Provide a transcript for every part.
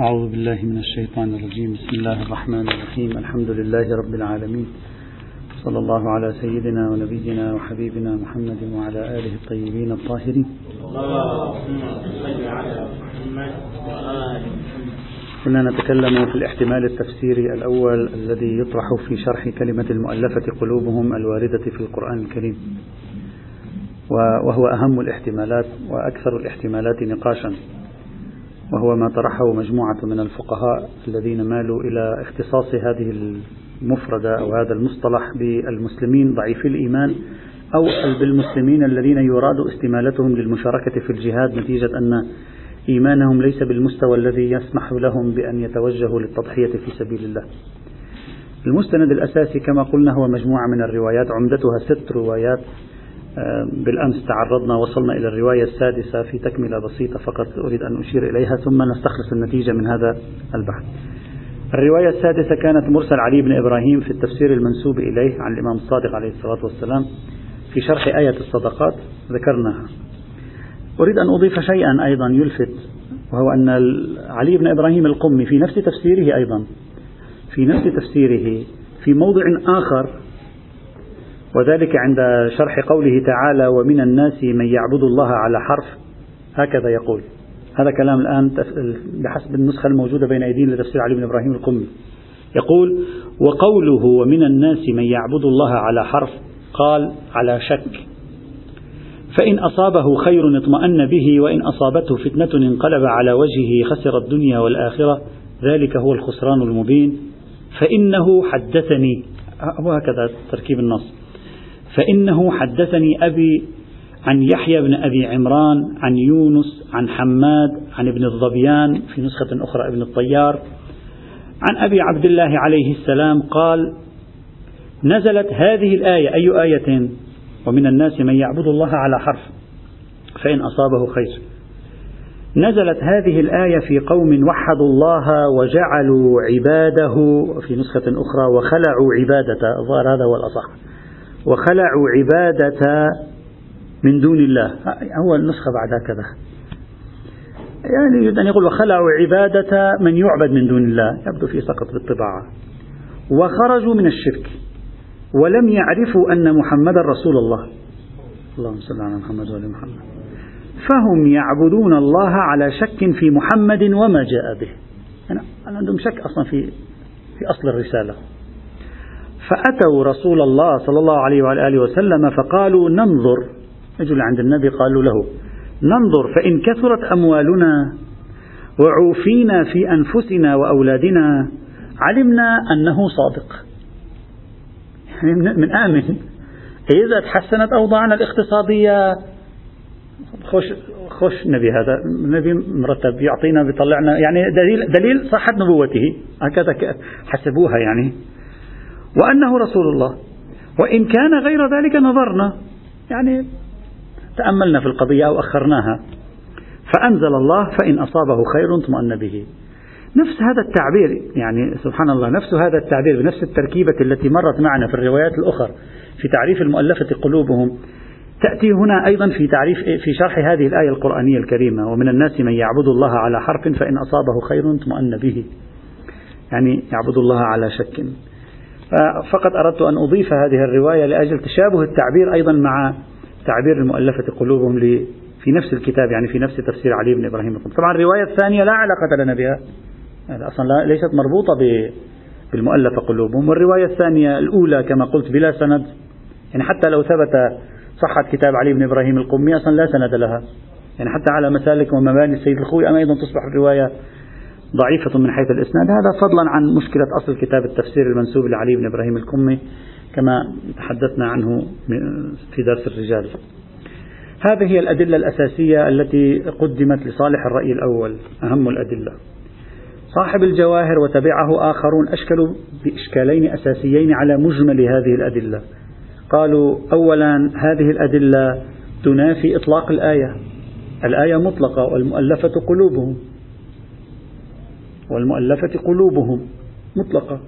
أعوذ بالله من الشيطان الرجيم. بسم الله الرحمن الرحيم. الحمد لله رب العالمين. صلى الله على سيدنا ونبينا وحبيبنا محمد وعلى آله الطيبين الطاهرين. كنا نتكلم في الاحتمال التفسيري الأول الذي يطرح في شرح كلمة المؤلفة قلوبهم الواردة في القرآن الكريم. وهو أهم الاحتمالات وأكثر الاحتمالات نقاشا. وهو ما طرحه مجموعة من الفقهاء الذين مالوا إلى اختصاص هذه المفردة أو هذا المصطلح بالمسلمين ضعيفي الإيمان أو بالمسلمين الذين يراد استمالتهم للمشاركة في الجهاد نتيجة أن إيمانهم ليس بالمستوى الذي يسمح لهم بأن يتوجهوا للتضحية في سبيل الله. المستند الأساسي كما قلنا هو مجموعة من الروايات عمدتها ست روايات بالأمس تعرضنا وصلنا إلى الرواية السادسة في تكملة بسيطة فقط أريد أن أشير إليها ثم نستخلص النتيجة من هذا البحث. الرواية السادسة كانت مرسل علي بن إبراهيم في التفسير المنسوب إليه عن الإمام الصادق عليه الصلاة والسلام في شرح آية الصدقات ذكرناها. أريد أن أضيف شيئا أيضا يلفت وهو أن علي بن إبراهيم القمي في نفس تفسيره أيضا في نفس تفسيره في موضع آخر وذلك عند شرح قوله تعالى ومن الناس من يعبد الله على حرف هكذا يقول. هذا كلام الآن بحسب النسخة الموجودة بين أيدينا لتفسير علي بن إبراهيم القمي. يقول وقوله ومن الناس من يعبد الله على حرف قال على شك. فإن أصابه خير اطمأن به وإن أصابته فتنة انقلب على وجهه خسر الدنيا والآخرة ذلك هو الخسران المبين. فإنه حدثني. وهكذا تركيب النص. فإنه حدثني أبي عن يحيى بن أبي عمران عن يونس عن حماد عن ابن الظبيان في نسخة أخرى ابن الطيار. عن أبي عبد الله عليه السلام قال نزلت هذه الآية أي آية ومن الناس من يعبد الله على حرف فإن أصابه خير. نزلت هذه الآية في قوم وحدوا الله وجعلوا عباده في نسخة أخرى وخلعوا عبادة الظاهر هذا هو الأصح. وخلعوا عبادة من دون الله. هو النسخة بعد هكذا. يعني يريد أن يقول وخلعوا عبادة من يعبد من دون الله. يبدو في سقط بالطباعة. وخرجوا من الشرك. ولم يعرفوا أن محمدا رسول الله. اللهم صل على محمد وآل محمد. فهم يعبدون الله على شك في محمد وما جاء به. يعني عندهم شك أصلا في في أصل الرسالة. فأتوا رسول الله صلى الله عليه وآله وسلم فقالوا ننظر. اجوا عند النبي قالوا له ننظر فإن كثرت أموالنا وعوفينا في أنفسنا وأولادنا علمنا أنه صادق. يعني من آمن. إذا تحسنت أوضاعنا الاقتصادية؟ خش خش نبي هذا. نبي مرتب. يعطينا بيطلعنا. يعني دليل دليل صحة نبوته. هكذا حسبوها يعني. وأنه رسول الله. وإن كان غير ذلك نظرنا. يعني تأملنا في القضية أو أخرناها. فأنزل الله فإن أصابه خير اطمأن به. نفس هذا التعبير يعني سبحان الله نفس هذا التعبير بنفس التركيبة التي مرت معنا في الروايات الأخرى في تعريف المؤلفة قلوبهم. تأتي هنا أيضا في تعريف في شرح هذه الآية القرآنية الكريمة. ومن الناس من يعبد الله على حرف فإن أصابه خير اطمأن به. يعني يعبد الله على شك. فقط أردت أن أضيف هذه الرواية لأجل تشابه التعبير أيضا مع تعبير المؤلفة قلوبهم في نفس الكتاب يعني في نفس تفسير علي بن إبراهيم. طبعا الرواية الثانية لا علاقة لنا بها. أصلا ليست مربوطة بالمؤلفة قلوبهم. والرواية الثانية الأولى كما قلت بلا سند يعني حتى لو ثبت صحة كتاب علي بن إبراهيم القمي أصلا لا سند لها. يعني حتى على مسالك ومباني السيد الخوي أما أيضا تصبح الرواية ضعيفة من حيث الإسناد. هذا فضلا عن مشكلة أصل كتاب التفسير المنسوب لعلي بن إبراهيم الكمي كما تحدثنا عنه في درس الرجال. هذه هي الأدلة الأساسية التي قدمت لصالح الرأي الأول أهم الأدلة. صاحب الجواهر وتبعه آخرون أشكلوا بإشكالين أساسيين على مجمل هذه الأدلة. قالوا أولا هذه الأدلة تنافي إطلاق الآية. الآية مطلقة والمؤلفة قلوبهم. والمؤلفة قلوبهم مطلقة.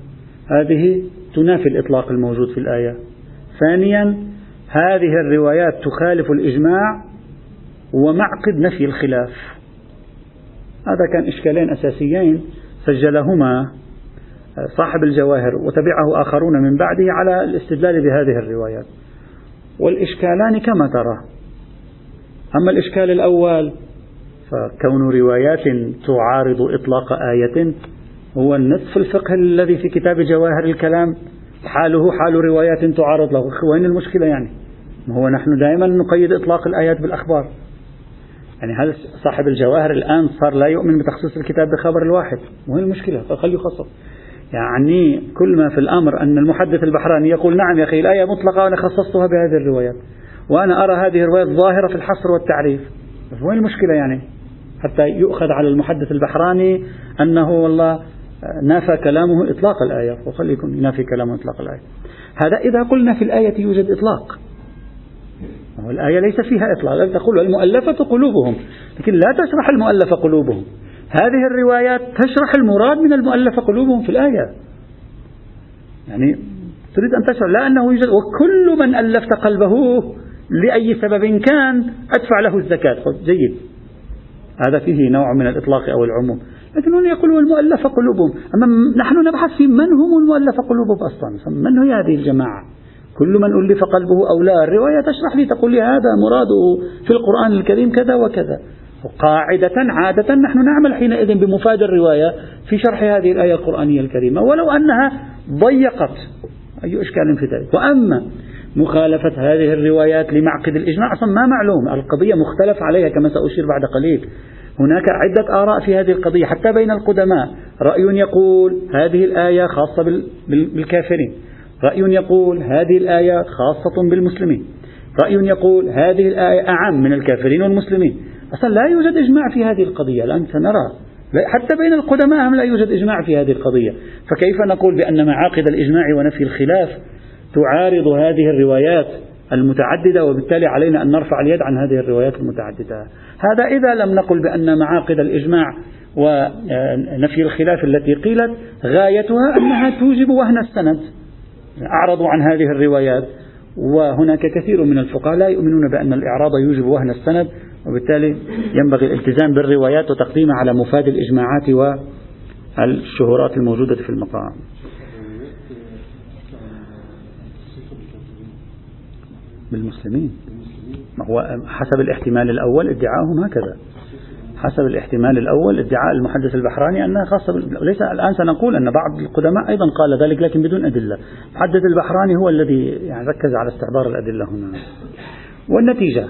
هذه تنافي الإطلاق الموجود في الآية. ثانيا هذه الروايات تخالف الإجماع ومعقد نفي الخلاف. هذا كان إشكالين أساسيين سجلهما صاحب الجواهر وتبعه آخرون من بعده على الاستدلال بهذه الروايات. والإشكالان كما ترى. أما الإشكال الأول فكون روايات تعارض إطلاق آية هو النصف الفقه الذي في كتاب جواهر الكلام. حاله حال روايات تعارض له. وين المشكلة يعني؟ هو نحن دائما نقيد إطلاق الآيات بالأخبار. يعني هل صاحب الجواهر الآن صار لا يؤمن بتخصيص الكتاب بخبر الواحد؟ وين المشكلة؟ فخليه يخصص يعني كل ما في الأمر أن المحدث البحراني يقول نعم يا أخي الآية مطلقة وأنا خصصتها بهذه الروايات وأنا أرى هذه الروايات ظاهرة في الحصر والتعريف. وين المشكلة يعني؟ حتى يؤخذ على المحدث البحراني أنه والله نافى كلامه إطلاق الآية. وخليكم ينافي كلامه إطلاق الآية. هذا إذا قلنا في الآية يوجد إطلاق. الآية ليس فيها إطلاق. تقول المؤلفة قلوبهم. لكن لا تشرح المؤلفة قلوبهم. هذه الروايات تشرح المراد من المؤلفة قلوبهم في الآية. يعني تريد أن تشرح. لا أنه يوجد. وكل من ألفت قلبه لأي سبب كان أدفع له الزكاة. جيد. هذا فيه نوع من الإطلاق أو العموم. لكن هنا يقول المؤلفة قلوبهم. أما نحن نبحث في من هم المؤلفة قلوبهم أصلا. من هي هذه الجماعة؟ كل من ألف قلبه أو لا. الرواية تشرح لي تقول لي هذا مراده في القرآن الكريم كذا وكذا. قاعدة عادة نحن نعمل حينئذ بمفاد الرواية في شرح هذه الآية القرآنية الكريمة. ولو أنها ضيقت أي إشكال في ذلك؟ وأما مخالفة هذه الروايات لمعقد الإجماع أصلا ما معلوم. القضية مختلف عليها كما سأشير بعد قليل. هناك عدة آراء في هذه القضية حتى بين القدماء. رأي يقول هذه الآية خاصة بالكافرين. رأي يقول هذه الآية خاصة بالمسلمين. رأي يقول هذه الآية أعم من الكافرين والمسلمين. أصلا لا يوجد إجماع في هذه القضية الآن سنرى. حتى بين القدماء هم لا يوجد إجماع في هذه القضية. فكيف نقول بأن معاقد الإجماع ونفي الخلاف؟ تعارض هذه الروايات المتعددة وبالتالي علينا أن نرفع اليد عن هذه الروايات المتعددة. هذا إذا لم نقل بأن معاقد الإجماع ونفي الخلاف التي قيلت غايتها أنها توجب وهن السند أعرضوا عن هذه الروايات. وهناك كثير من الفقهاء لا يؤمنون بأن الإعراض يوجب وهن السند وبالتالي ينبغي الالتزام بالروايات وتقديمها على مفاد الإجماعات والشهورات الموجودة في المقام. بالمسلمين. ما هو حسب الاحتمال الأول ادعاهم هكذا. حسب الاحتمال الأول ادعاء المحدث البحراني أنها خاصة ليس الآن سنقول أن بعض القدماء أيضا قال ذلك لكن بدون أدلة. المحدث البحراني هو الذي يعني ركز على استحضار الأدلة هنا. والنتيجة؟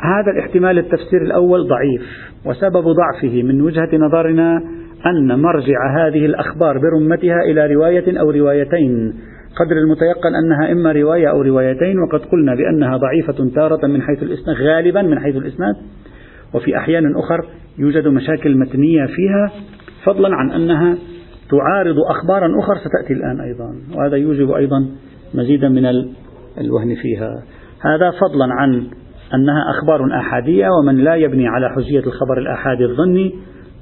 هذا الاحتمال التفسير الأول ضعيف وسبب ضعفه من وجهة نظرنا أن مرجع هذه الأخبار برمتها إلى رواية أو روايتين. قدر المتيقن أنها إما رواية أو روايتين وقد قلنا بأنها ضعيفة تارة من حيث الإسناد غالبا من حيث الإسناد. وفي أحيان أخر يوجد مشاكل متنية فيها فضلا عن أنها تعارض أخبارا أخرى ستأتي الآن أيضا. وهذا يوجب أيضا مزيدا من الوهن فيها. هذا فضلا عن أنها أخبار آحادية ومن لا يبني على حجية الخبر الآحادي الظني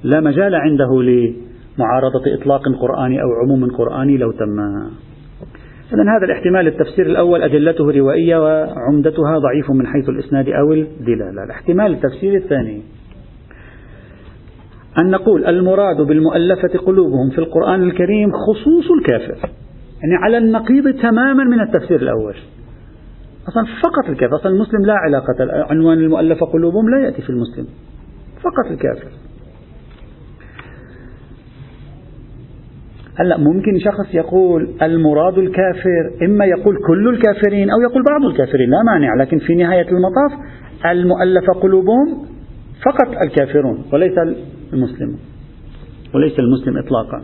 لا مجال عنده لمعارضة إطلاق قرآني أو عموم قرآني لو تم. إذا هذا الاحتمال التفسير الأول أدلته روائية وعمدتها ضعيف من حيث الإسناد أو الدلالة. الاحتمال التفسير الثاني. أن نقول المراد بالمؤلفة قلوبهم في القرآن الكريم خصوص الكافر. يعني على النقيض تماما من التفسير الأول. أصلا فقط الكافر. أصلا المسلم لا علاقة عنوان المؤلفة قلوبهم لا يأتي في المسلم. فقط الكافر. هلا ممكن شخص يقول المراد الكافر إما يقول كل الكافرين أو يقول بعض الكافرين لا مانع لكن في نهاية المطاف المؤلفة قلوبهم فقط الكافرون وليس المسلم وليس المسلم إطلاقا.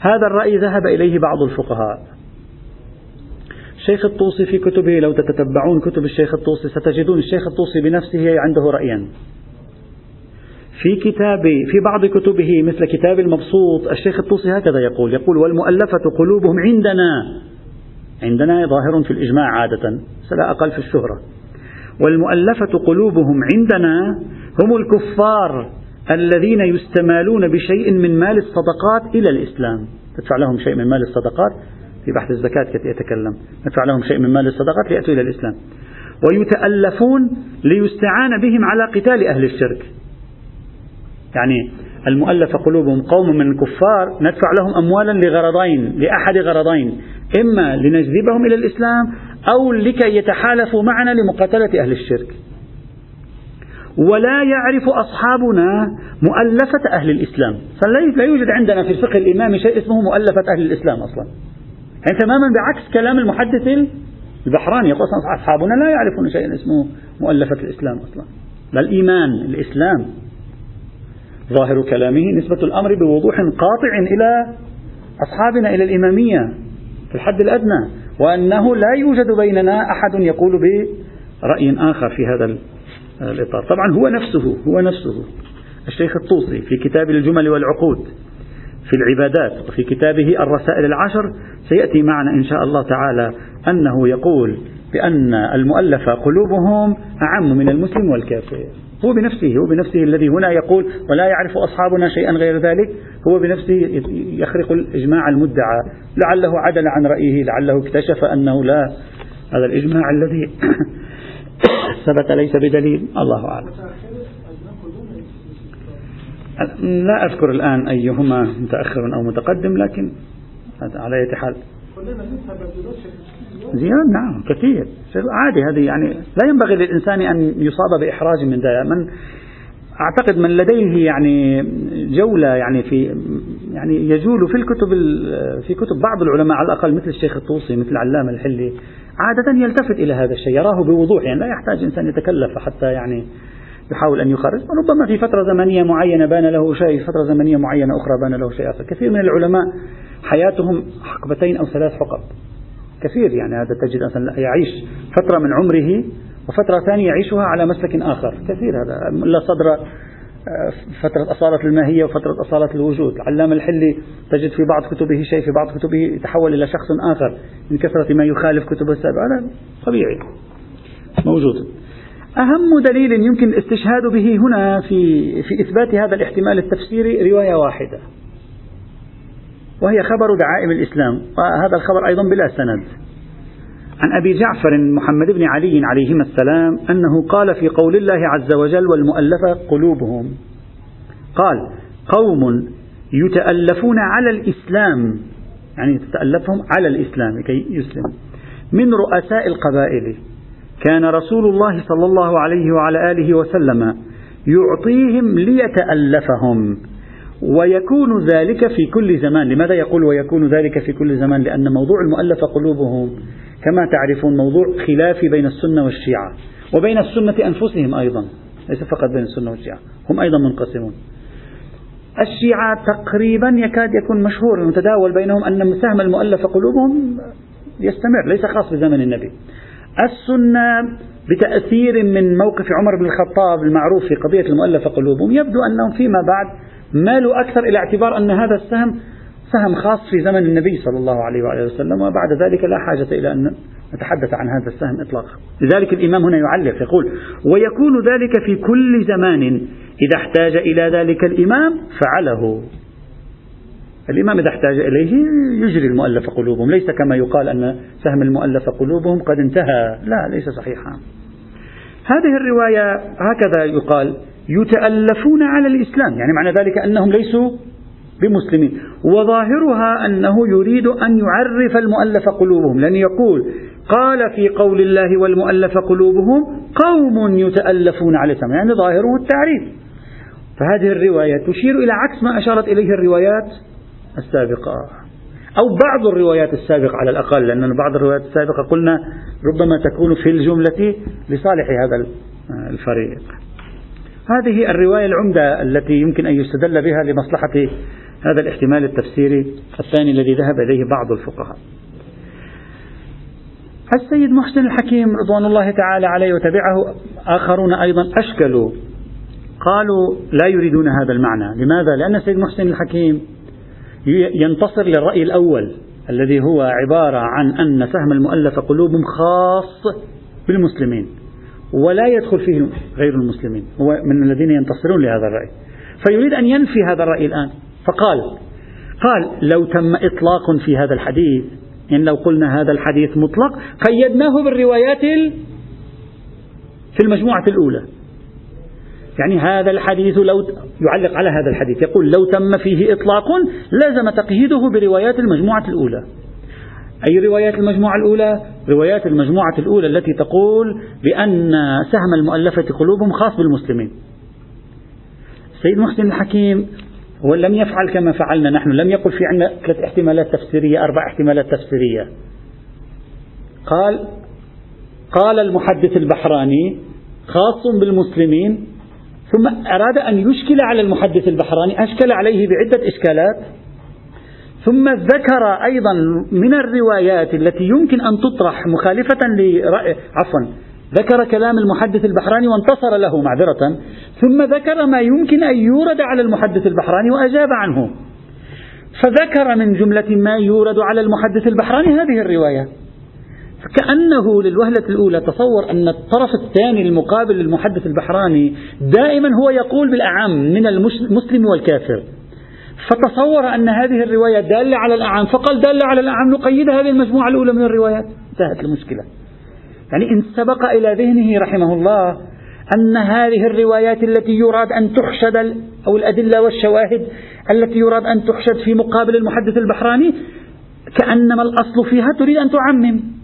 هذا الرأي ذهب إليه بعض الفقهاء. الشيخ الطوسي في كتبه لو تتبعون كتب الشيخ الطوسي ستجدون الشيخ الطوسي بنفسه عنده رأيا. في كتاب في بعض كتبه مثل كتاب المبسوط الشيخ الطوسي هكذا يقول يقول والمؤلفة قلوبهم عندنا. عندنا ظاهر في الإجماع عادة لا أقل في الشهرة. والمؤلفة قلوبهم عندنا هم الكفار الذين يستمالون بشيء من مال الصدقات إلى الإسلام. تدفع لهم شيء من مال الصدقات؟ في بحث الزكاة يتكلم. ندفع لهم شيء من مال الصدقات ليأتوا إلى الإسلام. ويتألفون ليستعان بهم على قتال أهل الشرك. يعني المؤلفة قلوبهم قوم من الكفار ندفع لهم أموالا لغرضين لأحد غرضين إما لنجذبهم إلى الإسلام أو لكي يتحالفوا معنا لمقاتلة أهل الشرك. ولا يعرف أصحابنا مؤلفة أهل الإسلام. فلا يوجد عندنا في الفقه الإمامي شيء اسمه مؤلفة أهل الإسلام أصلا. يعني تماما بعكس كلام المحدث البحراني. يقول أصحابنا لا يعرفون شيئا اسمه مؤلفة الإسلام أصلا. لا الإيمان الإسلام. ظاهر كلامه نسبة الأمر بوضوح قاطع إلى أصحابنا إلى الإمامية في الحد الأدنى وأنه لا يوجد بيننا أحد يقول برأي آخر في هذا الإطار. طبعا هو نفسه هو نفسه. الشيخ الطوسي في كتاب الجمل والعقود في العبادات وفي كتابه الرسائل العشر سيأتي معنا إن شاء الله تعالى أنه يقول بأن المؤلف قلوبهم أعم من المسلم والكافر. هو بنفسه هو بنفسه الذي هنا يقول ولا يعرف أصحابنا شيئا غير ذلك هو بنفسه يخرق الإجماع المدعى. لعله عدل عن رأيه لعله اكتشف أنه لا. هذا الإجماع الذي ثبت ليس بدليل. الله أعلم. لا أذكر الآن أيهما متأخر أو متقدم لكن على أي حال. زياد نعم كثير. عادي هذه يعني لا ينبغي للإنسان أن يصاب بإحراج من ذلك من أعتقد من لديه يعني جولة يعني في يعني يجول في الكتب في كتب بعض العلماء على الأقل مثل الشيخ الطوسي مثل علامة الحلي عادة يلتفت إلى هذا الشيء يراه بوضوح يعني لا يحتاج إنسان يتكلف حتى يعني يحاول أن يخرج. وربما في فترة زمنية معينة بان له شيء فترة زمنية معينة أخرى بان له شيء آخر. كثير من العلماء حياتهم حقبتين أو ثلاث حقب كثير يعني هذا تجد مثلا يعيش فترة من عمره وفترة ثانية يعيشها على مسلك آخر. كثير هذا. لا صدر آه، فترة أصالة الماهية وفترة أصالة الوجود. العلامة الحلي تجد في بعض كتبه شيء في بعض كتبه يتحول إلى شخص آخر من كثرة ما يخالف كتبه السابقة هذا طبيعي. موجود. أهم دليل يمكن الاستشهاد به هنا في في إثبات هذا الاحتمال التفسيري رواية واحدة. وهي خبر دعائم الإسلام وهذا الخبر أيضا بلا سند. عن أبي جعفر محمد بن علي عليهما السلام أنه قال في قول الله عز وجل والمؤلفة قلوبهم. قال قوم يتألفون على الإسلام. يعني تتألفهم على الإسلام كي يسلم. من رؤساء القبائل. كان رسول الله صلى الله عليه وعلى آله وسلم يعطيهم ليتألفهم. ويكون ذلك في كل زمان. لماذا يقول ويكون ذلك في كل زمان؟ لأن موضوع المؤلف قلوبهم كما تعرفون موضوع خلافي بين السنة والشيعة وبين السنة أنفسهم أيضا ليس فقط بين السنة والشيعة هم أيضا منقسمون. الشيعة تقريبا يكاد يكون مشهور ومتداول بينهم أن سهم المؤلف قلوبهم يستمر ليس خاص بزمن النبي. السنة بتأثير من موقف عمر بن الخطاب المعروف في قضية المؤلفة قلوبهم يبدو أنهم فيما بعد مالوا أكثر إلى اعتبار أن هذا السهم سهم خاص في زمن النبي صلى الله عليه وآله وسلم وبعد ذلك لا حاجة إلى أن نتحدث عن هذا السهم إطلاقا. لذلك الإمام هنا يعلق يقول ويكون ذلك في كل زمان إذا احتاج إلى ذلك الإمام فعله. الإمام إذا احتاج إليه يجري المؤلف قلوبهم ليس كما يقال أن سهم المؤلف قلوبهم قد انتهى. لا ليس صحيحا. هذه الرواية هكذا يقال يتألفون على الإسلام. يعني معنى ذلك أنهم ليسوا بمسلمين. وظاهرها أنه يريد أن يعرف المؤلف قلوبهم. لأن يقول قال في قول الله والمؤلف قلوبهم قوم يتألفون على الإسلام. يعني ظاهره التعريف. فهذه الرواية تشير إلى عكس ما أشارت إليه الروايات السابقة. أو بعض الروايات السابقة على الأقل لأن بعض الروايات السابقة قلنا ربما تكون في الجملة لصالح هذا الفريق. هذه الرواية العمدة التي يمكن أن يستدل بها لمصلحة هذا الاحتمال التفسيري الثاني الذي ذهب إليه بعض الفقهاء. السيد محسن الحكيم رضوان الله تعالى عليه وتبعه آخرون أيضا أشكلوا قالوا لا يريدون هذا المعنى. لماذا؟ لأن السيد محسن الحكيم ينتصر للرأي الأول الذي هو عبارة عن أن سهم المؤلف قلوبهم خاص بالمسلمين. ولا يدخل فيه غير المسلمين. هو من الذين ينتصرون لهذا الرأي. فيريد أن ينفي هذا الرأي الآن. فقال قال لو تم إطلاق في هذا الحديث إن لو قلنا هذا الحديث مطلق قيدناه بالروايات في المجموعة الأولى. يعني هذا الحديث لو يعلق على هذا الحديث. يقول لو تم فيه إطلاق لازم تقييده بروايات المجموعة الأولى. أي روايات المجموعة الأولى؟ روايات المجموعة الأولى التي تقول بأن سهم المؤلفة قلوبهم خاص بالمسلمين. سيد محسن الحكيم هو لم يفعل كما فعلنا نحن لم يقل في عندنا ثلاث احتمالات تفسيرية أربع احتمالات تفسيرية. قال قال المحدث البحراني خاص بالمسلمين ثم أراد أن يشكل على المحدث البحراني أشكل عليه بعدة إشكالات. ثم ذكر أيضا من الروايات التي يمكن أن تطرح مخالفة لرأي عفوا ذكر كلام المحدث البحراني وانتصر له معذرة ثم ذكر ما يمكن أن يورد على المحدث البحراني وأجاب عنه. فذكر من جملة ما يورد على المحدث البحراني هذه الرواية. كأنه للوهلة الأولى تصور أن الطرف الثاني المقابل للمحدث البحراني دائما هو يقول بالأعم من المسلم والكافر. فتصور أن هذه الرواية دالة على الأعم فقال دالة على الأعم نقيد هذه المجموعة الأولى من الروايات. انتهت المشكلة. يعني إن سبق إلى ذهنه رحمه الله أن هذه الروايات التي يراد أن تحشد أو الأدلة والشواهد التي يراد أن تحشد في مقابل المحدث البحراني كأنما الأصل فيها تريد أن تعمم.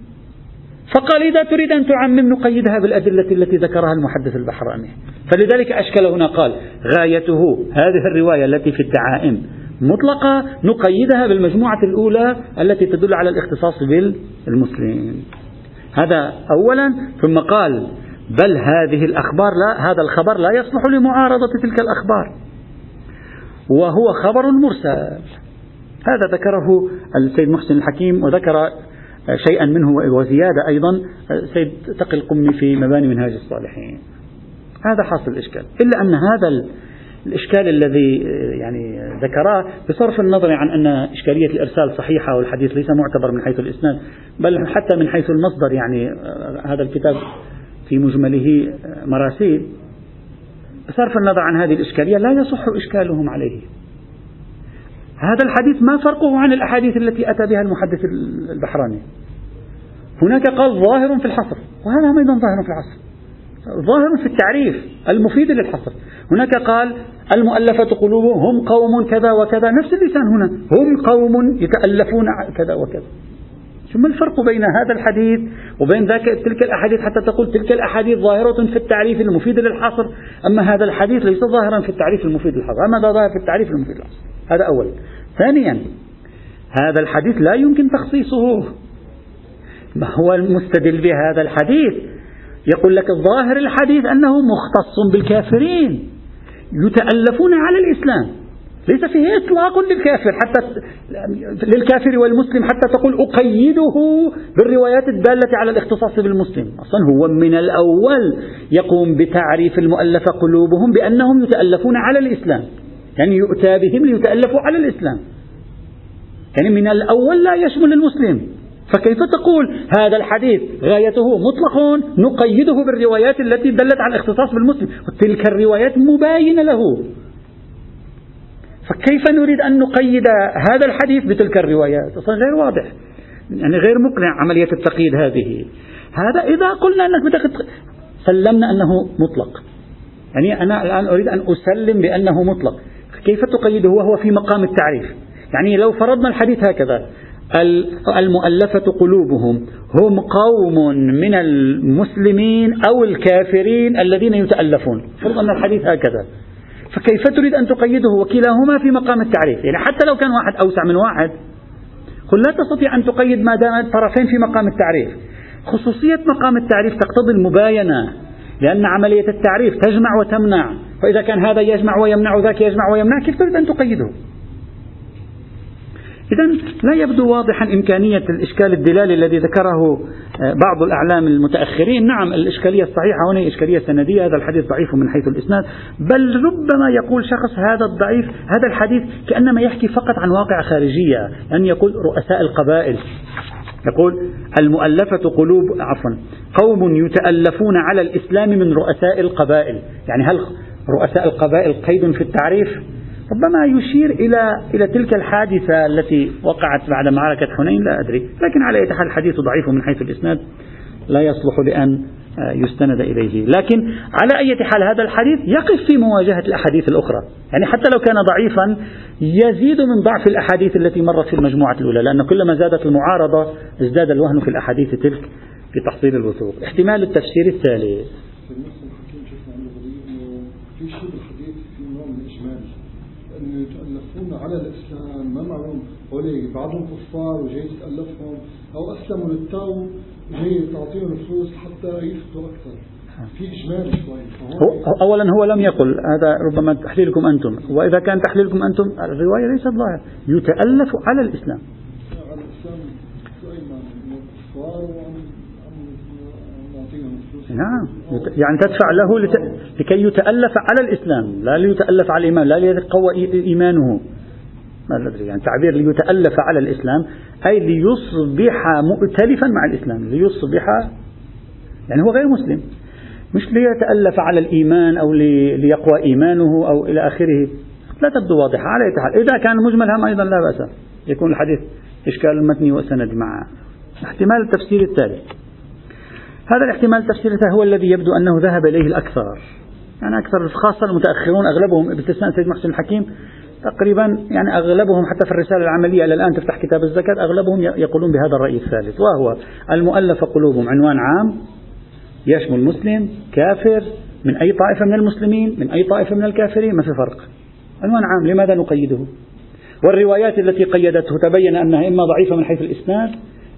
فقال إذا تريد أن تعمم نقيدها بالأدلة التي ذكرها المحدث البحراني. فلذلك أشكل هنا قال غايته هذه الرواية التي في الدعائم مطلقة نقيدها بالمجموعة الأولى التي تدل على الاختصاص بالمسلمين. هذا أولا. ثم قال بل هذه الأخبار لا هذا الخبر لا يصلح لمعارضة تلك الأخبار. وهو خبر مرسل. هذا ذكره السيد محسن الحكيم وذكر شيئا منه وزيادة أيضا سيد تقي القمي في مباني منهاج الصالحين. هذا حاصل الإشكال إلا أن هذا الإشكال الذي يعني ذكراه بصرف النظر عن أن إشكالية الإرسال صحيحة والحديث ليس معتبر من حيث الإسناد بل حتى من حيث المصدر يعني هذا الكتاب في مجمله مراسيل. بصرف النظر عن هذه الإشكالية لا يصح إشكالهم عليه. هذا الحديث ما فرقه عن الأحاديث التي أتى بها المحدث البحراني. هناك قال ظاهر في الحصر وهذا أيضا ظاهر في الحصر. ظاهر في التعريف المفيد للحصر. هناك قال المؤلفة قلوبهم هم قوم كذا وكذا. نفس اللسان هنا هم قوم يتألفون كذا وكذا. ثم الفرق بين هذا الحديث وبين ذاك تلك الأحاديث؟ حتى تقول تلك الأحاديث ظاهرة في التعريف المفيد للحصر أما هذا الحديث ليس ظاهرا في التعريف المفيد للحصر. أما ظاهر في التعريف المفيد للحصر. هذا أولا ثانيا هذا الحديث لا يمكن تخصيصه. ما هو المستدل بهذا الحديث؟ يقول لك ظاهر الحديث أنه مختص بالكافرين يتألفون على الإسلام. ليس فيه إطلاق للكافر حتى للكافر والمسلم حتى تقول أقيده بالروايات الدالة على الاختصاص بالمسلم. أصلا هو من الأول يقوم بتعريف المؤلف قلوبهم بأنهم يتألفون على الإسلام. يعني يؤتى بهم ليتألفوا على الإسلام. يعني من الأول لا يشمل المسلم. فكيف تقول هذا الحديث غايته مطلق نقيده بالروايات التي دلت على الاختصاص بالمسلم؟ وتلك الروايات مباينة له. فكيف نريد أن نقيد هذا الحديث بتلك الروايات؟ أصلا غير واضح. يعني غير مقنع عملية التقييد هذه. هذا إذا قلنا أنك بدك سلمنا أنه مطلق. يعني أنا الآن أريد أن أسلم بأنه مطلق. كيف تقيده وهو في مقام التعريف؟ يعني لو فرضنا الحديث هكذا المؤلفة قلوبهم هم قوم من المسلمين أو الكافرين الذين يتألفون. فرض أن الحديث هكذا. فكيف تريد أن تقيده وكلاهما في مقام التعريف؟ يعني حتى لو كان واحد أوسع من واحد. قل لا تستطيع أن تقيد ما دام الطرفين في مقام التعريف. خصوصية مقام التعريف تقتضي المباينة. لأن عملية التعريف تجمع وتمنع. فإذا كان هذا يجمع ويمنع ذاك يجمع ويمنع كيف تريد أن تقيده؟ إذا لا يبدو واضحا إمكانية الإشكال الدلالي الذي ذكره آه، بعض الأعلام المتأخرين. نعم الإشكالية الصحيحة هنا إشكالية سندية هذا الحديث ضعيف من حيث الإسناد. بل ربما يقول شخص هذا الضعيف هذا الحديث كأنما يحكي فقط عن واقع خارجية أن يقول رؤساء القبائل. يقول المؤلفة قلوب عفوا قوم يتألفون على الإسلام من رؤساء القبائل. يعني هل رؤساء القبائل قيد في التعريف؟ ربما يشير إلى إلى تلك الحادثة التي وقعت بعد معركة حنين لا أدري. لكن على أي حال الحديث ضعيف من حيث الإسناد. لا يصلح لأن يستند إليه. لكن على أي حال هذا الحديث يقف في مواجهة الأحاديث الأخرى. يعني حتى لو كان ضعيفا يزيد من ضعف الأحاديث التي مرت في المجموعة الأولى لأن كلما زادت المعارضة ازداد الوهن في الأحاديث تلك في تحصيل الوثوق. احتمال التفسير أنه يتألفون على الإسلام ما معهم؟ بعضهم كفار وجاي تألفهم أو أسلموا للتو جاي تعطيهم الفلوس حتى يفتوا أكثر. في إجمال شوي. أولا هو لم يقل هذا ربما تحليلكم أنتم. وإذا كان تحليلكم أنتم الرواية ليست ظاهرة. يتألف على الإسلام. على الإسلام نعم. يعني تدفع له لكي يتألف على الإسلام. لا ليتألف على الإيمان لا ليقوى إيمانه. ما أدري يعني تعبير ليتألف على الإسلام أي ليصبح مؤتلفا مع الإسلام ليصبح يعني هو غير مسلم. مش ليتألف على الإيمان أو ليقوى إيمانه أو إلى آخره. لا تبدو واضحة. على أي حال إذا كان مجمل هم أيضا لا بأس. يكون الحديث إشكال المتني والسند مع احتمال التفسير التالي. هذا الاحتمال التفسير الثالث هو الذي يبدو أنه ذهب إليه الأكثر. يعني أكثر خاصة المتأخرون أغلبهم باستثناء سيد محسن الحكيم تقريبا يعني أغلبهم حتى في الرسالة العملية إلى الآن تفتح كتاب الزكاة أغلبهم يقولون بهذا الرأي الثالث وهو المؤلف قلوبهم عنوان عام يشمل مسلم كافر من أي طائفة من المسلمين من أي طائفة من الكافرين ما في فرق. عنوان عام لماذا نقيده؟ والروايات التي قيدته تبين أنها إما ضعيفة من حيث الإسناد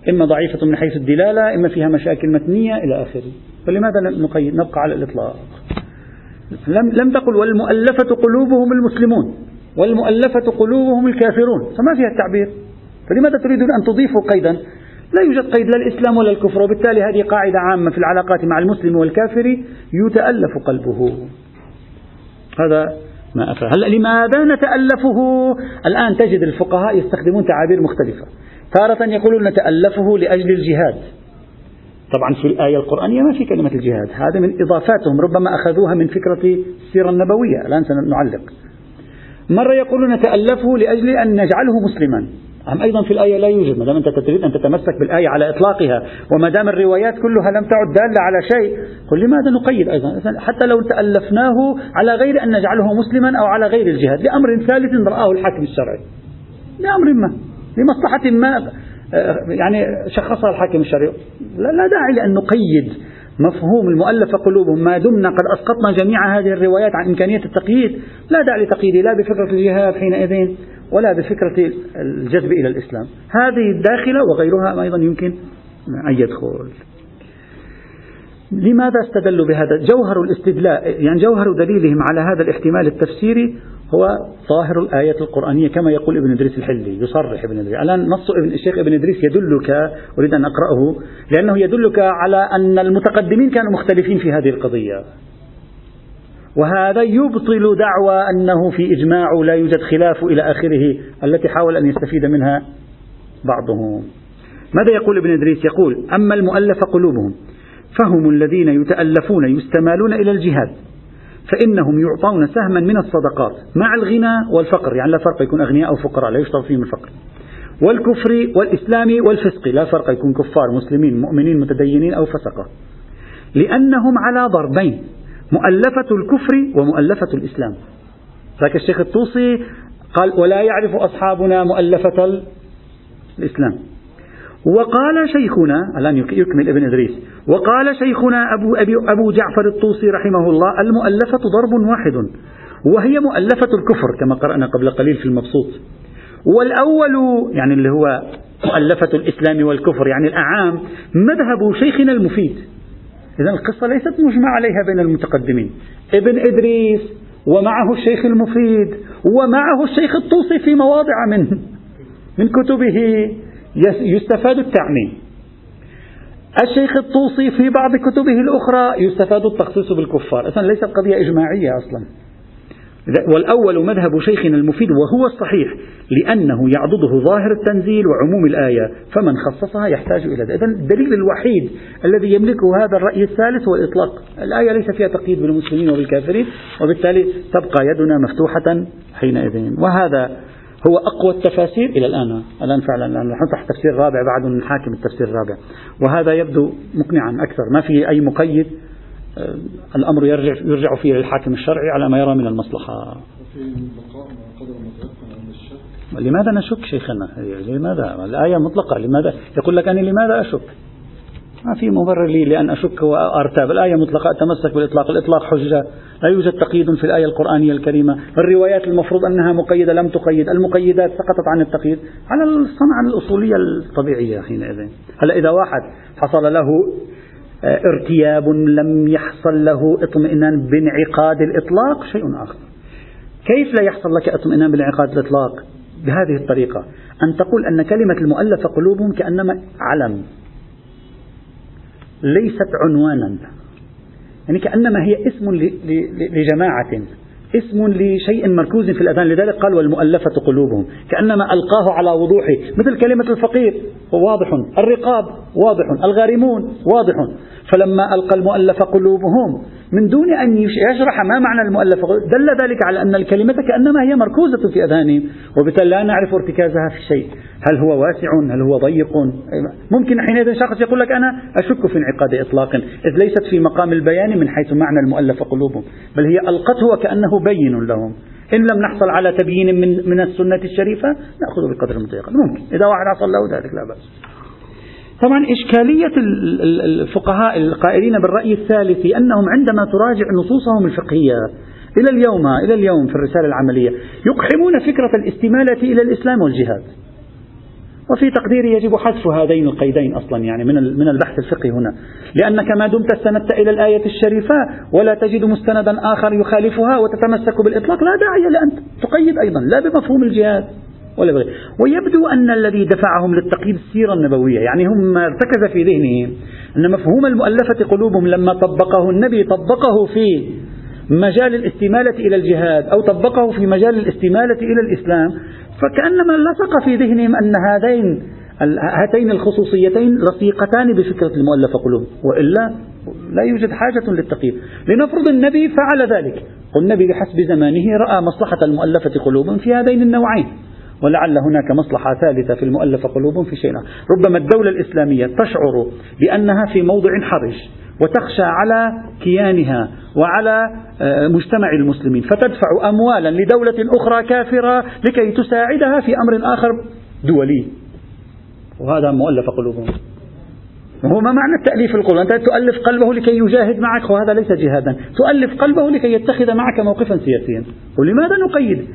إما ضعيفة من حيث الدلالة إما فيها مشاكل متنية إلى آخره. فلماذا نقيد نبقى على الإطلاق؟ لم, لم تقل والمؤلفة قلوبهم المسلمون. والمؤلفة قلوبهم الكافرون فما فيها التعبير؟ فلماذا تريدون أن تضيفوا قيدا؟ لا يوجد قيد لا الإسلام ولا الكفر وبالتالي هذه قاعدة عامة في العلاقات مع المسلم والكافر يتألف قلبه. هذا ما أفهم هلأ لماذا نتألفه؟ الآن تجد الفقهاء يستخدمون تعابير مختلفة. تارة يقولون نتألفه لأجل الجهاد. طبعا في الآية القرآنية ما في كلمة الجهاد هذا من إضافاتهم ربما أخذوها من فكرة السيرة النبوية. الآن سنعلق. مرة يقولون نتألفه لأجل أن نجعله مسلما. أم أيضا في الآية لا يوجد ما دام أنت تريد أن تتمسك بالآية على إطلاقها وما دام الروايات كلها لم تعد دالة على شيء قل لماذا نقيد أيضا؟ حتى لو تألفناه على غير أن نجعله مسلما أو على غير الجهاد لأمر ثالث رآه الحاكم الشرعي. لأمر ما لمصلحة ما يعني شخصها الحاكم الشرعي. لا داعي لأن نقيد. مفهوم المؤلفة قلوبهم. ما دمنا قد أسقطنا جميع هذه الروايات عن إمكانية التقييد. لا داعي لتقييده لا بفكرة الجهاد حينئذ ولا بفكرة الجذب إلى الإسلام. هذه الداخلة وغيرها أيضا يمكن أن يدخل. لماذا استدلوا بهذا؟ جوهر الاستدلاء يعني جوهر دليلهم على هذا الاحتمال التفسيري هو ظاهر الآية القرآنية كما يقول ابن إدريس الحلي يصرح ابن إدريس الآن نص ابن الشيخ ابن إدريس يدلك أريد أن أقرأه لأنه يدلك على أن المتقدمين كانوا مختلفين في هذه القضية. وهذا يبطل دعوى أنه في إجماع لا يوجد خلاف إلى آخره التي حاول أن يستفيد منها بعضهم. ماذا يقول ابن إدريس؟ يقول أما المؤلف قلوبهم فهم الذين يتألفون يستمالون إلى الجهاد. فإنهم يعطون سهما من الصدقات مع الغنى والفقر يعني لا فرق يكون أغنياء أو فقراء لا يشترط فيهم الفقر. والكفر والإسلام والفسق لا فرق يكون كفار مسلمين مؤمنين متدينين أو فسقة. لأنهم على ضربين مؤلفة الكفر ومؤلفة الإسلام. ذاك الشيخ الطوسي قال ولا يعرف أصحابنا مؤلفة الإسلام. وقال شيخنا الآن يكمل ابن إدريس وقال شيخنا أبو, أبي أبو جعفر الطوسي رحمه الله المؤلفة ضرب واحد وهي مؤلفة الكفر كما قرأنا قبل قليل في المبسوط. والأول يعني اللي هو مؤلفة الإسلام والكفر يعني الأعام مذهب شيخنا المفيد. إذا القصة ليست مجمع عليها بين المتقدمين. ابن إدريس ومعه الشيخ المفيد ومعه الشيخ الطوسي في مواضع من من كتبه. يستفاد التعميم. الشيخ الطوسي في بعض كتبه الأخرى يستفاد التخصيص بالكفار. أصلا ليست قضية إجماعية أصلا. والأول مذهب شيخنا المفيد وهو الصحيح لأنه يعضده ظاهر التنزيل وعموم الآية فمن خصصها يحتاج إلى ذلك. إذن الدليل الوحيد الذي يملكه هذا الرأي الثالث هو الإطلاق. الآية ليس فيها تقييد بالمسلمين وبالكافرين وبالتالي تبقى يدنا مفتوحة حينئذ. وهذا هو أقوى التفاسير إلى الآن. الآن فعلا نحن تحت تفسير رابع بعد نحاكم التفسير الرابع. وهذا يبدو مقنعا أكثر. ما في أي مقيد آه، الأمر يرجع, يرجع فيه للحاكم الشرعي على ما يرى من المصلحة. لماذا نشك شيخنا؟ لماذا؟ الآية مطلقة. لماذا؟ يقول لك أنا لماذا أشك؟ ما في مبرر لي لأن أشك وأرتاب. الآية مطلقة أتمسك بالإطلاق. الإطلاق حجة. لا يوجد تقييد في الآية القرآنية الكريمة. الروايات المفروض أنها مقيدة لم تقيد. المقيدات سقطت عن التقييد. على الصنعة الأصولية الطبيعية حينئذ. هلا إذا واحد حصل له آه، ارتياب لم يحصل له اطمئنان بانعقاد الإطلاق شيء آخر. كيف لا يحصل لك اطمئنان بانعقاد الإطلاق؟ بهذه الطريقة. أن تقول أن كلمة المؤلفة قلوبهم كأنما علم. ليست عنوانا. يعني كأنما هي اسم لجماعة اسم لشيء مركوز في الأذهان لذلك قال والمؤلفة قلوبهم كأنما ألقاه على وضوحه. مثل كلمة الفقير واضح. الرقاب واضح. الغارمون واضح. فلما ألقى المؤلف قلوبهم من دون أن يشرح ما معنى المؤلف دل ذلك على أن الكلمة كأنما هي مركوزة في أذهانهم وبالتالي لا نعرف ارتكازها في شيء. هل هو واسع؟ هل هو ضيق؟ ممكن حينئذ شخص يقول لك أنا أشك في انعقاد إطلاق إذ ليست في مقام البيان من حيث معنى المؤلف قلوبهم بل هي ألقته وكأنه بين لهم. إن لم نحصل على تبيين من من السنة الشريفة نأخذ بقدر المتيقن ممكن. إذا واحد حصل له ذلك لا بأس. طبعا إشكالية الفقهاء القائلين بالرأي الثالث أنهم عندما تراجع نصوصهم الفقهية إلى اليوم إلى اليوم في الرسالة العملية يقحمون فكرة الاستمالة إلى الإسلام والجهاد. وفي تقديري يجب حذف هذين القيدين أصلا يعني من من البحث الفقهي هنا، لأنك ما دمت استندت إلى الآية الشريفة ولا تجد مستندا آخر يخالفها وتتمسك بالإطلاق لا داعي لأن تقيد أيضا لا بمفهوم الجهاد. ولا بغير ويبدو أن الذي دفعهم للتقييد السيرة النبوية يعني هم ارتكز في ذهنهم أن مفهوم المؤلفة قلوبهم لما طبقه النبي طبقه في مجال الاستمالة إلى الجهاد أو طبقه في مجال الاستمالة إلى الإسلام فكأنما لصق في ذهنهم أن هذين هاتين الخصوصيتين لصيقتان بفكرة المؤلفة قلوب. وإلا لا يوجد حاجة للتقييد. لنفرض النبي فعل ذلك. والنبي بحسب زمانه رأى مصلحة المؤلفة قلوب في هذين النوعين. ولعل هناك مصلحة ثالثة في المؤلف قلوبهم في شيء ربما الدولة الإسلامية تشعر بأنها في موضع حرج وتخشى على كيانها وعلى آه، مجتمع المسلمين فتدفع أموالا لدولة أخرى كافرة لكي تساعدها في أمر آخر دولي. وهذا مؤلف قلوبهم وهو ما معنى التأليف القلوب أنت تؤلف قلبه لكي يجاهد معك؟ وهذا ليس جهادا. تؤلف قلبه لكي يتخذ معك موقفا سياسيا. ولماذا نقيد؟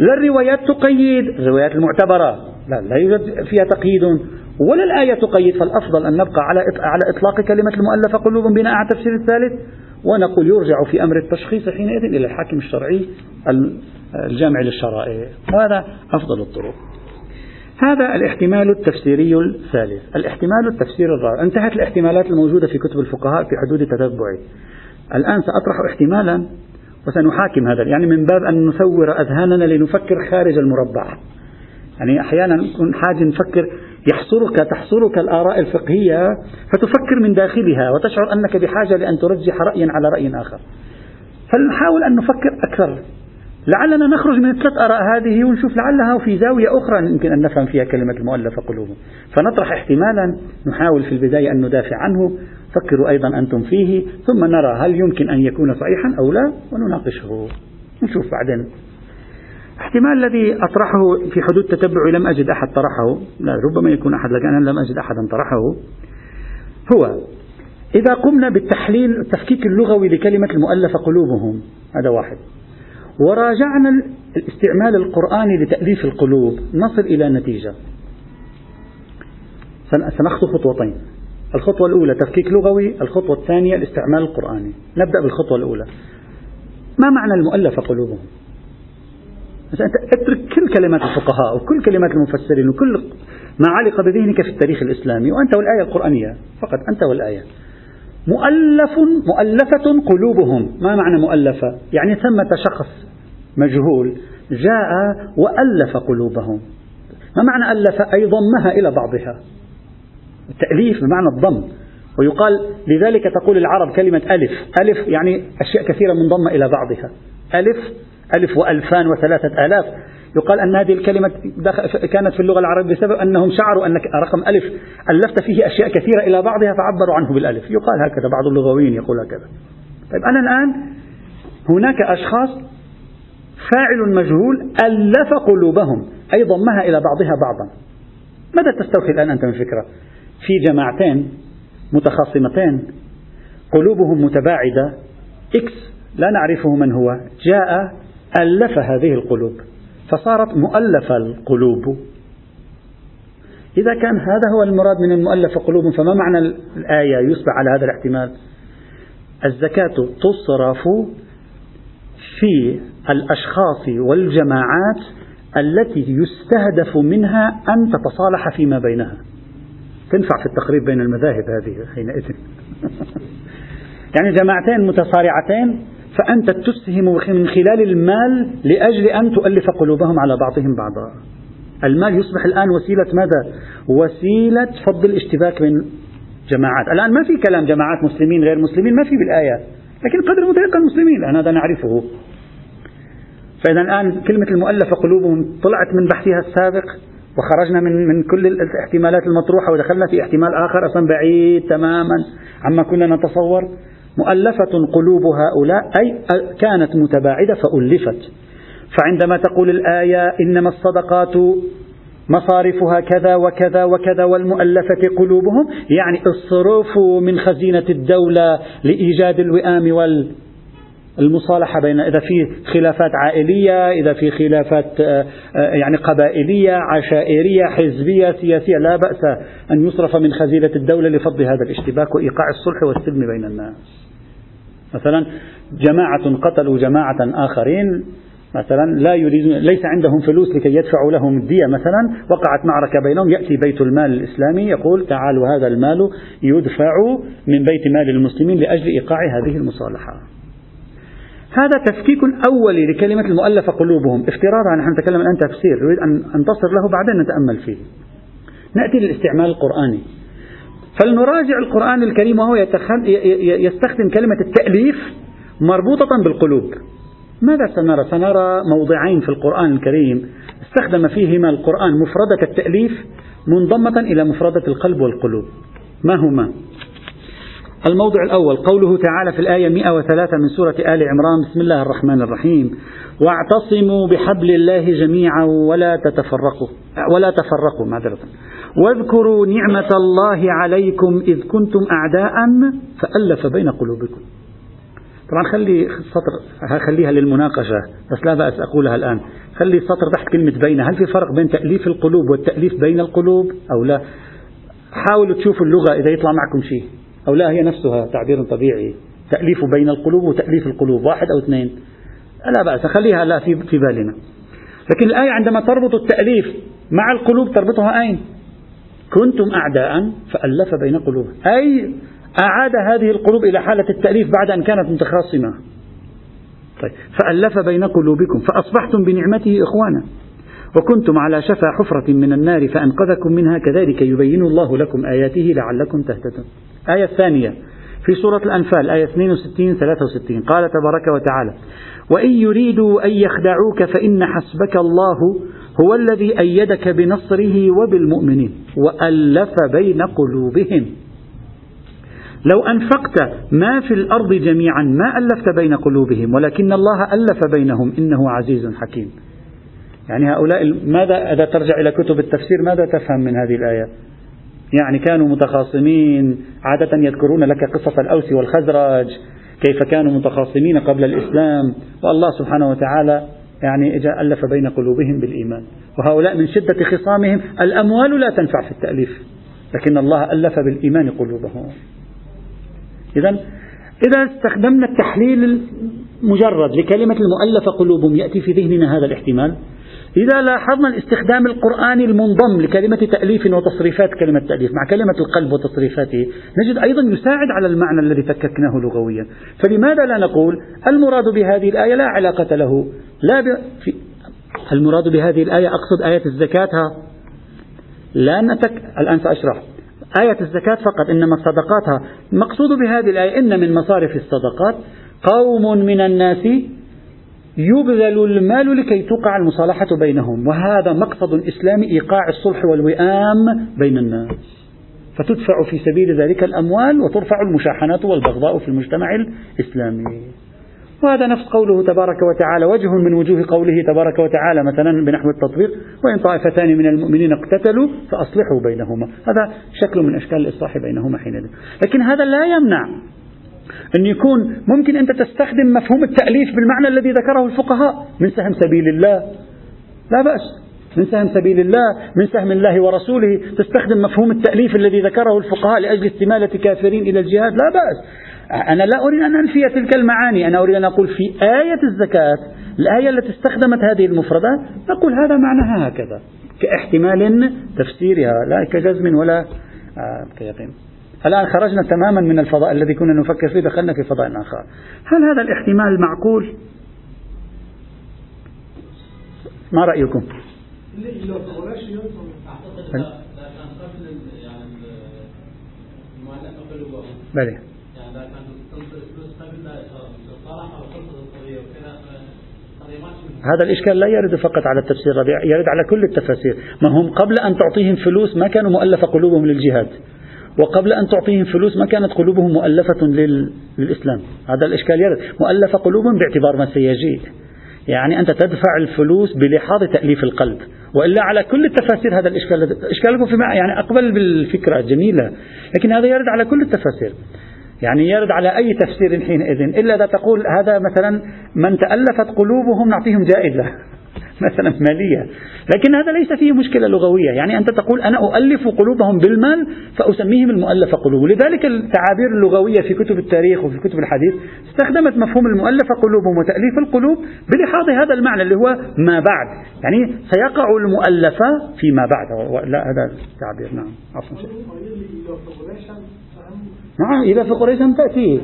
لا الروايات تقيد الروايات المعتبرة لا, لا يوجد فيها تقييد ولا الآية تقيد فالأفضل أن نبقى على على إطلاق كلمة المؤلفة قلوب بناء على التفسير الثالث ونقول يرجع في أمر التشخيص حينئذ إلى الحاكم الشرعي الجامع للشرائع. وهذا أفضل الطرق. هذا الاحتمال التفسيري الثالث. الاحتمال التفسيري الرابع. انتهت الاحتمالات الموجودة في كتب الفقهاء في حدود تتبعي الآن سأطرح احتمالا وسنحاكم هذا. يعني من باب أن نثور أذهاننا لنفكر خارج المربع. يعني أحيانا نكون حاجة نفكر يحصرك تحصرك الآراء الفقهية فتفكر من داخلها وتشعر أنك بحاجة لأن ترجح رأيا على رأي آخر. فنحاول أن نفكر أكثر. لعلنا نخرج من الثلاث آراء هذه ونشوف لعلها في زاوية أخرى يمكن أن نفهم فيها كلمة المؤلفة قلوبهم فنطرح احتمالا نحاول في البداية أن ندافع عنه. فكروا أيضا أنتم فيه ثم نرى هل يمكن أن يكون صحيحا أو لا ونناقشه. نشوف بعدين. احتمال الذي أطرحه في حدود تتبع لم أجد أحد طرحه. لا ربما يكون أحد لكن أنا لم أجد أحدا طرحه. هو إذا قمنا بالتحليل التفكيك اللغوي لكلمة المؤلفة قلوبهم. هذا واحد. وراجعنا الاستعمال القرآني لتأليف القلوب. نصل إلى نتيجة. سنخطو خطوتين. الخطوة الأولى تفكيك لغوي الخطوة الثانية الاستعمال القرآني. نبدأ بالخطوة الأولى. ما معنى المؤلفة قلوبهم؟ أنت اترك كل كلمات الفقهاء وكل كلمات المفسرين وكل ما علق بذهنك في التاريخ الإسلامي وأنت والآية القرآنية فقط أنت والآية. مؤلف مؤلفة قلوبهم. ما معنى مؤلفة؟ يعني ثمة شخص مجهول جاء وألف قلوبهم. ما معنى ألف؟ أي ضمها إلى بعضها. التأليف بمعنى الضم. ويقال لذلك تقول العرب كلمة ألف. ألف يعني أشياء كثيرة منضمة إلى بعضها. ألف ألف وألفان وثلاثة آلاف. يقال أن هذه الكلمة كانت في اللغة العربية بسبب أنهم شعروا أن رقم ألف ألفت فيه أشياء كثيرة إلى بعضها فعبروا عنه بالألف. يقال هكذا بعض اللغويين يقول هكذا. طيب أنا الآن هناك أشخاص فاعل مجهول ألف قلوبهم أي ضمها إلى بعضها بعضا. ماذا تستوحي الآن أنت من فكرة؟ في جماعتين متخاصمتين قلوبهم متباعدة إكس لا نعرفه من هو جاء ألف هذه القلوب فصارت مؤلفة القلوب. إذا كان هذا هو المراد من المؤلف قلوب فما معنى الآية يصبح على هذا الاحتمال؟ الزكاة تصرف في الأشخاص والجماعات التي يستهدف منها أن تتصالح فيما بينها. تنفع في التقريب بين المذاهب هذه حينئذ. يعني جماعتين متصارعتين فأنت تسهم من خلال المال لأجل أن تؤلف قلوبهم على بعضهم بعضا. المال يصبح الآن وسيلة ماذا؟ وسيلة فض الاشتباك بين جماعات. الآن ما في كلام جماعات مسلمين غير مسلمين ما في بالآية. لكن قدر المتيقن المسلمين لأن هذا نعرفه. فإذا الآن كلمة المؤلفة قلوبهم طلعت من بحثها السابق. وخرجنا من من كل الاحتمالات المطروحة ودخلنا في احتمال آخر أصلا بعيد تماما عما كنا نتصور. مؤلفة قلوب هؤلاء أي كانت متباعدة فألفت. فعندما تقول الآية إنما الصدقات مصارفها كذا وكذا وكذا والمؤلفة قلوبهم يعني اصرفوا من خزينة الدولة لإيجاد الوئام وال المصالحة بين إذا في خلافات عائلية إذا في خلافات آه، آه، يعني قبائلية عشائرية حزبية سياسية لا بأس أن يصرف من خزينة الدولة لفض هذا الاشتباك وإيقاع الصلح والسلم بين الناس. مثلا جماعة قتلوا جماعة آخرين مثلا لا يريدون ليس عندهم فلوس لكي يدفعوا لهم الدية مثلا وقعت معركة بينهم يأتي بيت المال الإسلامي يقول تعالوا هذا المال يدفع من بيت مال المسلمين لأجل إيقاع هذه المصالحة. هذا تفكيك أولي لكلمة المؤلفة قلوبهم. افتراضا نحن نتكلم الآن تفسير. نريد أن ننتصر له بعدين نتأمل فيه. نأتي للاستعمال القرآني. فلنراجع القرآن الكريم وهو يستخدم كلمة التأليف مربوطة بالقلوب. ماذا سنرى؟ سنرى موضعين في القرآن الكريم استخدم فيهما القرآن مفردة التأليف منضمة إلى مفردة القلب والقلوب. ما هما؟ الموضع الأول قوله تعالى في الآية 103 من سورة آل عمران بسم الله الرحمن الرحيم. واعتصموا بحبل الله جميعا ولا تتفرقوا ولا تفرقوا معذرة. واذكروا نعمة الله عليكم إذ كنتم أعداء فألف بين قلوبكم. طبعا خلي سطر خليها للمناقشة بس لا بأس أقولها الآن. خلي سطر تحت كلمة بين. هل في فرق بين تأليف القلوب والتأليف بين القلوب أو لا؟ حاولوا تشوفوا اللغة إذا يطلع معكم شيء. أو لا هي نفسها تعبير طبيعي. تأليف بين القلوب وتأليف القلوب واحد أو اثنين. لا بأس خليها لا في, في بالنا. لكن الآية عندما تربط التأليف مع القلوب تربطها أين؟ كنتم أعداء فألف بين قلوبهم أي أعاد هذه القلوب إلى حالة التأليف بعد أن كانت متخاصمة. طيب فألف بين قلوبكم فأصبحتم بنعمته إخوانا. وكنتم على شفا حفرة من النار فأنقذكم منها كذلك يبين الله لكم آياته لعلكم تهتدون. الآية الثانية في سورة الأنفال آية 62 63 قال تبارك وتعالى وإن يريدوا أن يخدعوك فإن حسبك الله هو الذي أيدك بنصره وبالمؤمنين وألف بين قلوبهم. لو أنفقت ما في الأرض جميعا ما ألفت بين قلوبهم ولكن الله ألف بينهم إنه عزيز حكيم. يعني هؤلاء ماذا إذا ترجع إلى كتب التفسير ماذا تفهم من هذه الآية؟ يعني كانوا متخاصمين. عادة يذكرون لك قصة الأوس والخزرج كيف كانوا متخاصمين قبل الإسلام. والله سبحانه وتعالى يعني ألف بين قلوبهم بالإيمان. وهؤلاء من شدة خصامهم الأموال لا تنفع في التأليف. لكن الله ألف بالإيمان قلوبهم. إذا إذا استخدمنا التحليل المجرد لكلمة المؤلفة قلوبهم. يأتي في ذهننا هذا الاحتمال. إذا لاحظنا الاستخدام القرآني المنضم لكلمة تأليف وتصريفات كلمة تأليف مع كلمة القلب وتصريفاته نجد أيضا يساعد على المعنى الذي فككناه لغويا. فلماذا لا نقول المراد بهذه الآية لا علاقة له؟ لا في المراد بهذه الآية أقصد آية الزكاة؟ لا نتك الآن سأشرح. آية الزكاة فقط إنما الصدقات مقصود بهذه الآية إن من مصارف الصدقات قوم من الناس يبذل المال لكي توقع المصالحة بينهم وهذا مقصد إسلامي إيقاع الصلح والوئام بين الناس. فتدفع في سبيل ذلك الأموال وترفع المشاحنات والبغضاء في المجتمع الإسلامي. وهذا نفس قوله تبارك وتعالى وجه من وجوه قوله تبارك وتعالى مثلا بنحو التطبيق وإن طائفتان من المؤمنين اقتتلوا فأصلحوا بينهما. هذا شكل من أشكال الإصلاح بينهما حينئذ. لكن هذا لا يمنع أن يكون ممكن أنت تستخدم مفهوم التأليف بالمعنى الذي ذكره الفقهاء من سهم سبيل الله. لا بأس. من سهم سبيل الله من سهم الله ورسوله تستخدم مفهوم التأليف الذي ذكره الفقهاء لأجل استمالة كافرين إلى الجهاد. لا بأس. أنا لا أريد أن أنفي تلك المعاني. أنا أريد أن أقول في آية الزكاة الآية التي استخدمت هذه المفردة نقول هذا معناها هكذا كاحتمال تفسيرها لا كجزم ولا آه كيقين. الآن خرجنا تماما من الفضاء الذي كنا نفكر فيه دخلنا في فضاء آخر هل هذا الاحتمال معقول؟ ما رأيكم؟ بلى هذا الإشكال لا يرد فقط على التفسير الربيع يرد على كل التفاسير ما هم قبل أن تعطيهم فلوس ما كانوا مؤلفة قلوبهم للجهاد وقبل أن تعطيهم فلوس ما كانت قلوبهم مؤلفة للإسلام. هذا الإشكال يرد. مؤلفة قلوبهم باعتبار ما سيجيء. يعني أنت تدفع الفلوس بلحاظ تأليف القلب. وإلا على كل التفاسير هذا الإشكال. إشكالكم في يعني أقبل بالفكرة جميلة لكن هذا يرد على كل التفاسير. يعني يرد على أي تفسير حينئذ. إلا إذا تقول هذا مثلا من تألفت قلوبهم نعطيهم جائزة. مثلا مالية. لكن هذا ليس فيه مشكلة لغوية. يعني أنت تقول أنا أؤلف قلوبهم بالمال فأسميهم المؤلفة قلوب لذلك التعابير اللغوية في كتب التاريخ وفي كتب الحديث استخدمت مفهوم المؤلفة قلوبهم وتأليف القلوب بلحاظ هذا المعنى اللي هو ما بعد. يعني سيقع المؤلفة فيما بعد. لا هذا التعبير نعم. عفوا. نعم إذا في قريش تأتي.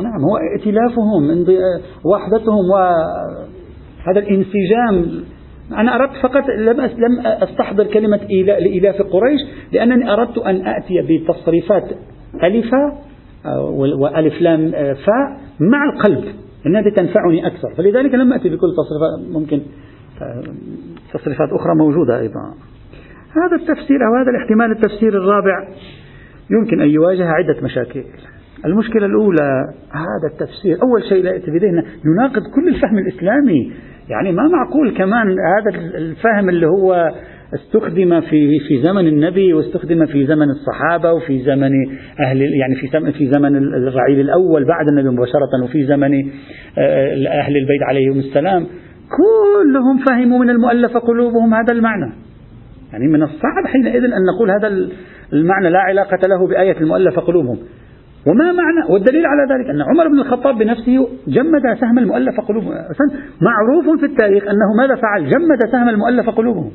نعم هو ائتلافهم وحدتهم وهذا الانسجام أنا أردت فقط لم لم أستحضر كلمة لإلاف قريش لأنني أردت أن آتي بتصريفات ألفة وألف لام فاء مع القلب. أنها تنفعني أكثر. فلذلك لم أتي بكل تصريفات ممكن تصريفات أخرى موجودة أيضا. هذا التفسير أو هذا الاحتمال التفسير الرابع يمكن أن يواجه عدة مشاكل. المشكلة الأولى هذا التفسير أول شيء لا يأتي بذهننا يناقض كل الفهم الإسلامي. يعني ما معقول كمان هذا الفهم اللي هو استخدم في في زمن النبي واستخدم في زمن الصحابة وفي زمن أهل يعني في في زمن الرعيل الأول بعد النبي مباشرة وفي زمن آه، أهل البيت عليهم السلام. كلهم فهموا من المؤلفه قلوبهم هذا المعنى. يعني من الصعب حينئذ أن نقول هذا المعنى لا علاقة له بآية المؤلفة قلوبهم. وما معنى والدليل على ذلك أن عمر بن الخطاب بنفسه جمد سهم المؤلفة قلوبهم معروف في التاريخ أنه ماذا فعل؟ جمد سهم المؤلفة قلوبهم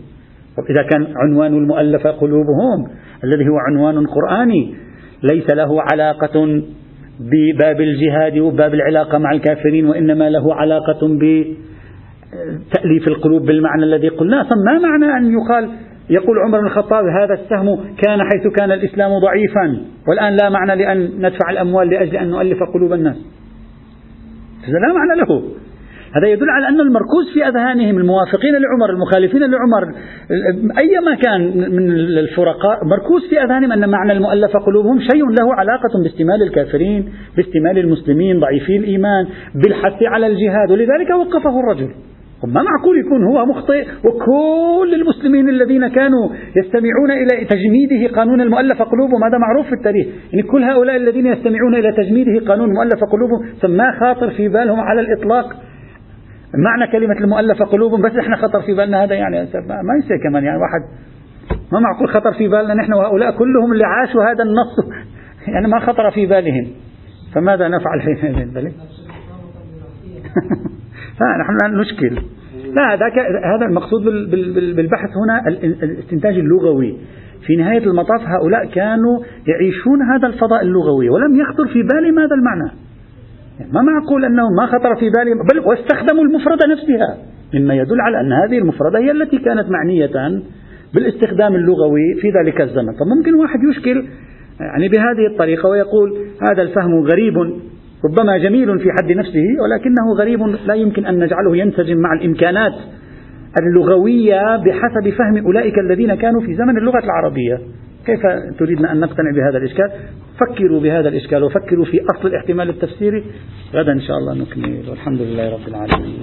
إذا كان عنوان المؤلفة قلوبهم الذي هو عنوان قرآني ليس له علاقة بباب الجهاد وباب العلاقة مع الكافرين وإنما له علاقة بتأليف القلوب بالمعنى الذي قلناه ما معنى أن يقال يقول عمر بن الخطاب هذا السهم كان حيث كان الإسلام ضعيفا والآن لا معنى لأن ندفع الأموال لأجل أن نؤلف قلوب الناس. هذا لا معنى له. هذا يدل على أن المركوز في أذهانهم الموافقين لعمر المخالفين لعمر أيما كان من الفرقاء مركوز في أذهانهم أن معنى المؤلفة قلوبهم شيء له علاقة باستمال الكافرين باستمال المسلمين ضعيفي الإيمان بالحث على الجهاد ولذلك وقفه الرجل. ما معقول يكون هو مخطئ وكل المسلمين الذين كانوا يستمعون إلى تجميده قانون المؤلف قلوبهم هذا معروف في التاريخ. يعني كل هؤلاء الذين يستمعون إلى تجميده قانون مؤلف قلوبهم ما خاطر في بالهم على الإطلاق معنى كلمة المؤلفة قلوبهم بس إحنا خطر في بالنا هذا يعني ما يصير كمان يعني واحد. ما معقول خطر في بالنا نحن وهؤلاء كلهم اللي عاشوا هذا النص. يعني ما خطر في بالهم. فماذا نفعل حينئذ فنحن لا نشكل. لا هذا المقصود بالبحث هنا الاستنتاج اللغوي. في نهاية المطاف هؤلاء كانوا يعيشون هذا الفضاء اللغوي ولم يخطر في بالهم هذا المعنى. يعني ما معقول أنه ما خطر في بالهم بل واستخدموا المفردة نفسها. مما يدل على أن هذه المفردة هي التي كانت معنية بالاستخدام اللغوي في ذلك الزمن. فممكن واحد يشكل يعني بهذه الطريقة ويقول هذا الفهم غريب. ربما جميل في حد نفسه ولكنه غريب لا يمكن أن نجعله ينسجم مع الإمكانات اللغوية بحسب فهم أولئك الذين كانوا في زمن اللغة العربية. كيف تريدنا أن نقتنع بهذا الإشكال؟ فكروا بهذا الإشكال وفكروا في أصل الاحتمال التفسيري. غدا إن شاء الله نكمل. والحمد لله رب العالمين.